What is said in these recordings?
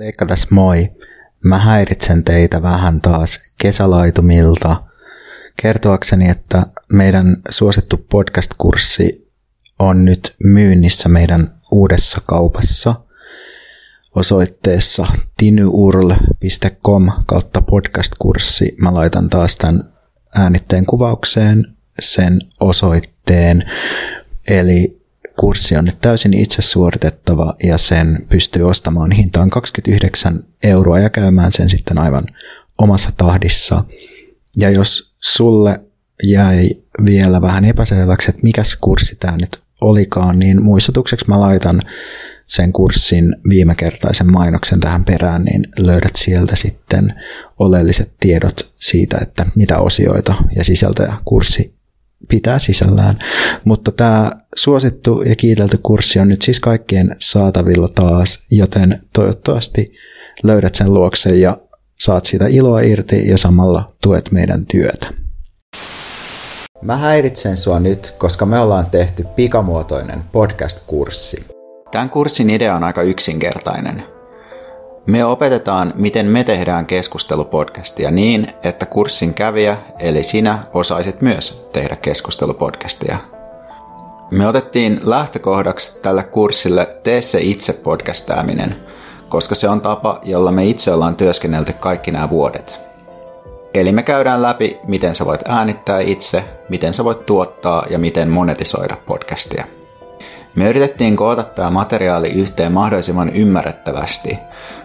Veikka tässä moi. Mä häiritsen teitä vähän taas kesälaitumilta kertoakseni, että meidän suosittu podcast-kurssi on nyt myynnissä meidän uudessa kaupassa osoitteessa tinyurl.com kautta podcast-kurssi. Mä laitan taas tämän äänitteen kuvaukseen sen osoitteen. Eli kurssi on nyt täysin itse suoritettava ja sen pystyy ostamaan hintaan 29 euroa ja käymään sen sitten aivan omassa tahdissa. Ja jos sulle jäi vielä vähän epäselväksi, että mikä kurssi tämä nyt olikaan, niin muistutukseksi mä laitan sen kurssin viimekertaisen mainoksen tähän perään, niin löydät sieltä sitten oleelliset tiedot siitä, että mitä osioita ja sisältöjä kurssi pitää sisällään. Mutta tämä suosittu ja kiitelty kurssi on nyt siis kaikkien saatavilla taas, joten toivottavasti löydät sen luokse ja saat siitä iloa irti ja samalla tuet meidän työtä. Mä häiritsen sua nyt, koska me ollaan tehty pikamuotoinen podcast-kurssi. Tämän kurssin idea on aika yksinkertainen. Me opetetaan, miten me tehdään keskustelupodcastia niin, että kurssin kävijä, eli sinä, osaisit myös tehdä keskustelupodcastia. Me otettiin lähtökohdaksi tälle kurssille Tee se itse podcastaaminen, koska se on tapa, jolla me itse ollaan työskennelty kaikki nämä vuodet. Eli me käydään läpi, miten sä voit äänittää itse, miten sä voit tuottaa ja miten monetisoida podcastia. Me yritettiin koota tämä materiaali yhteen mahdollisimman ymmärrettävästi,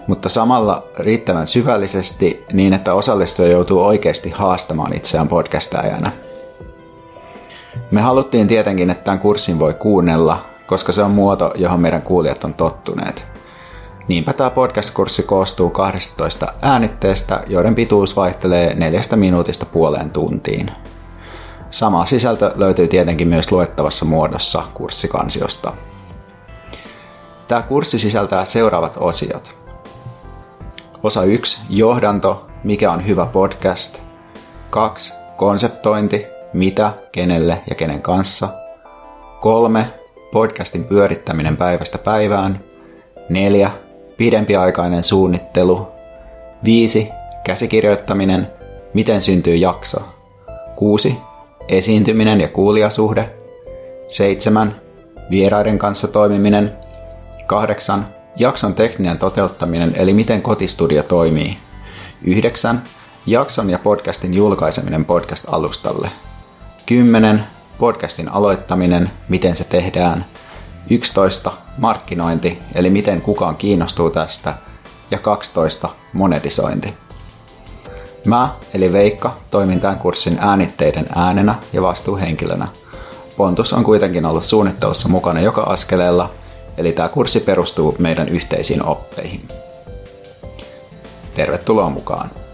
mutta samalla riittävän syvällisesti niin, että osallistuja joutuu oikeasti haastamaan itseään podcastajana. Me haluttiin tietenkin, että tämän kurssin voi kuunnella, koska se on muoto, johon meidän kuulijat on tottuneet. Niinpä tämä podcast-kurssi koostuu 12 äänitteestä, joiden pituus vaihtelee neljästä minuutista puoleen tuntiin. Sama sisältö löytyy tietenkin myös luettavassa muodossa kurssikansiosta. Tämä kurssi sisältää seuraavat osiot. Osa 1. Johdanto. Mikä on hyvä podcast? 2. Konseptointi. Mitä, kenelle ja kenen kanssa. 3. Podcastin pyörittäminen päivästä päivään. 4. Pidempiaikainen suunnittelu. 5. Käsikirjoittaminen. Miten syntyy jakso. 6 esiintyminen ja kuulijasuhde. 7. Vieraiden kanssa toimiminen. 8. Jakson tekninen toteuttaminen eli miten kotistudio toimii. 9. Jakson ja podcastin julkaiseminen podcast-alustalle. 10. Podcastin aloittaminen, miten se tehdään. 11. Markkinointi, eli miten kukaan kiinnostuu tästä. Ja 12. Monetisointi. Mä, eli Veikka, toimin tämän kurssin äänitteiden äänenä ja vastuuhenkilönä. Pontus on kuitenkin ollut suunnittelussa mukana joka askeleella, eli tämä kurssi perustuu meidän yhteisiin oppeihin. Tervetuloa mukaan!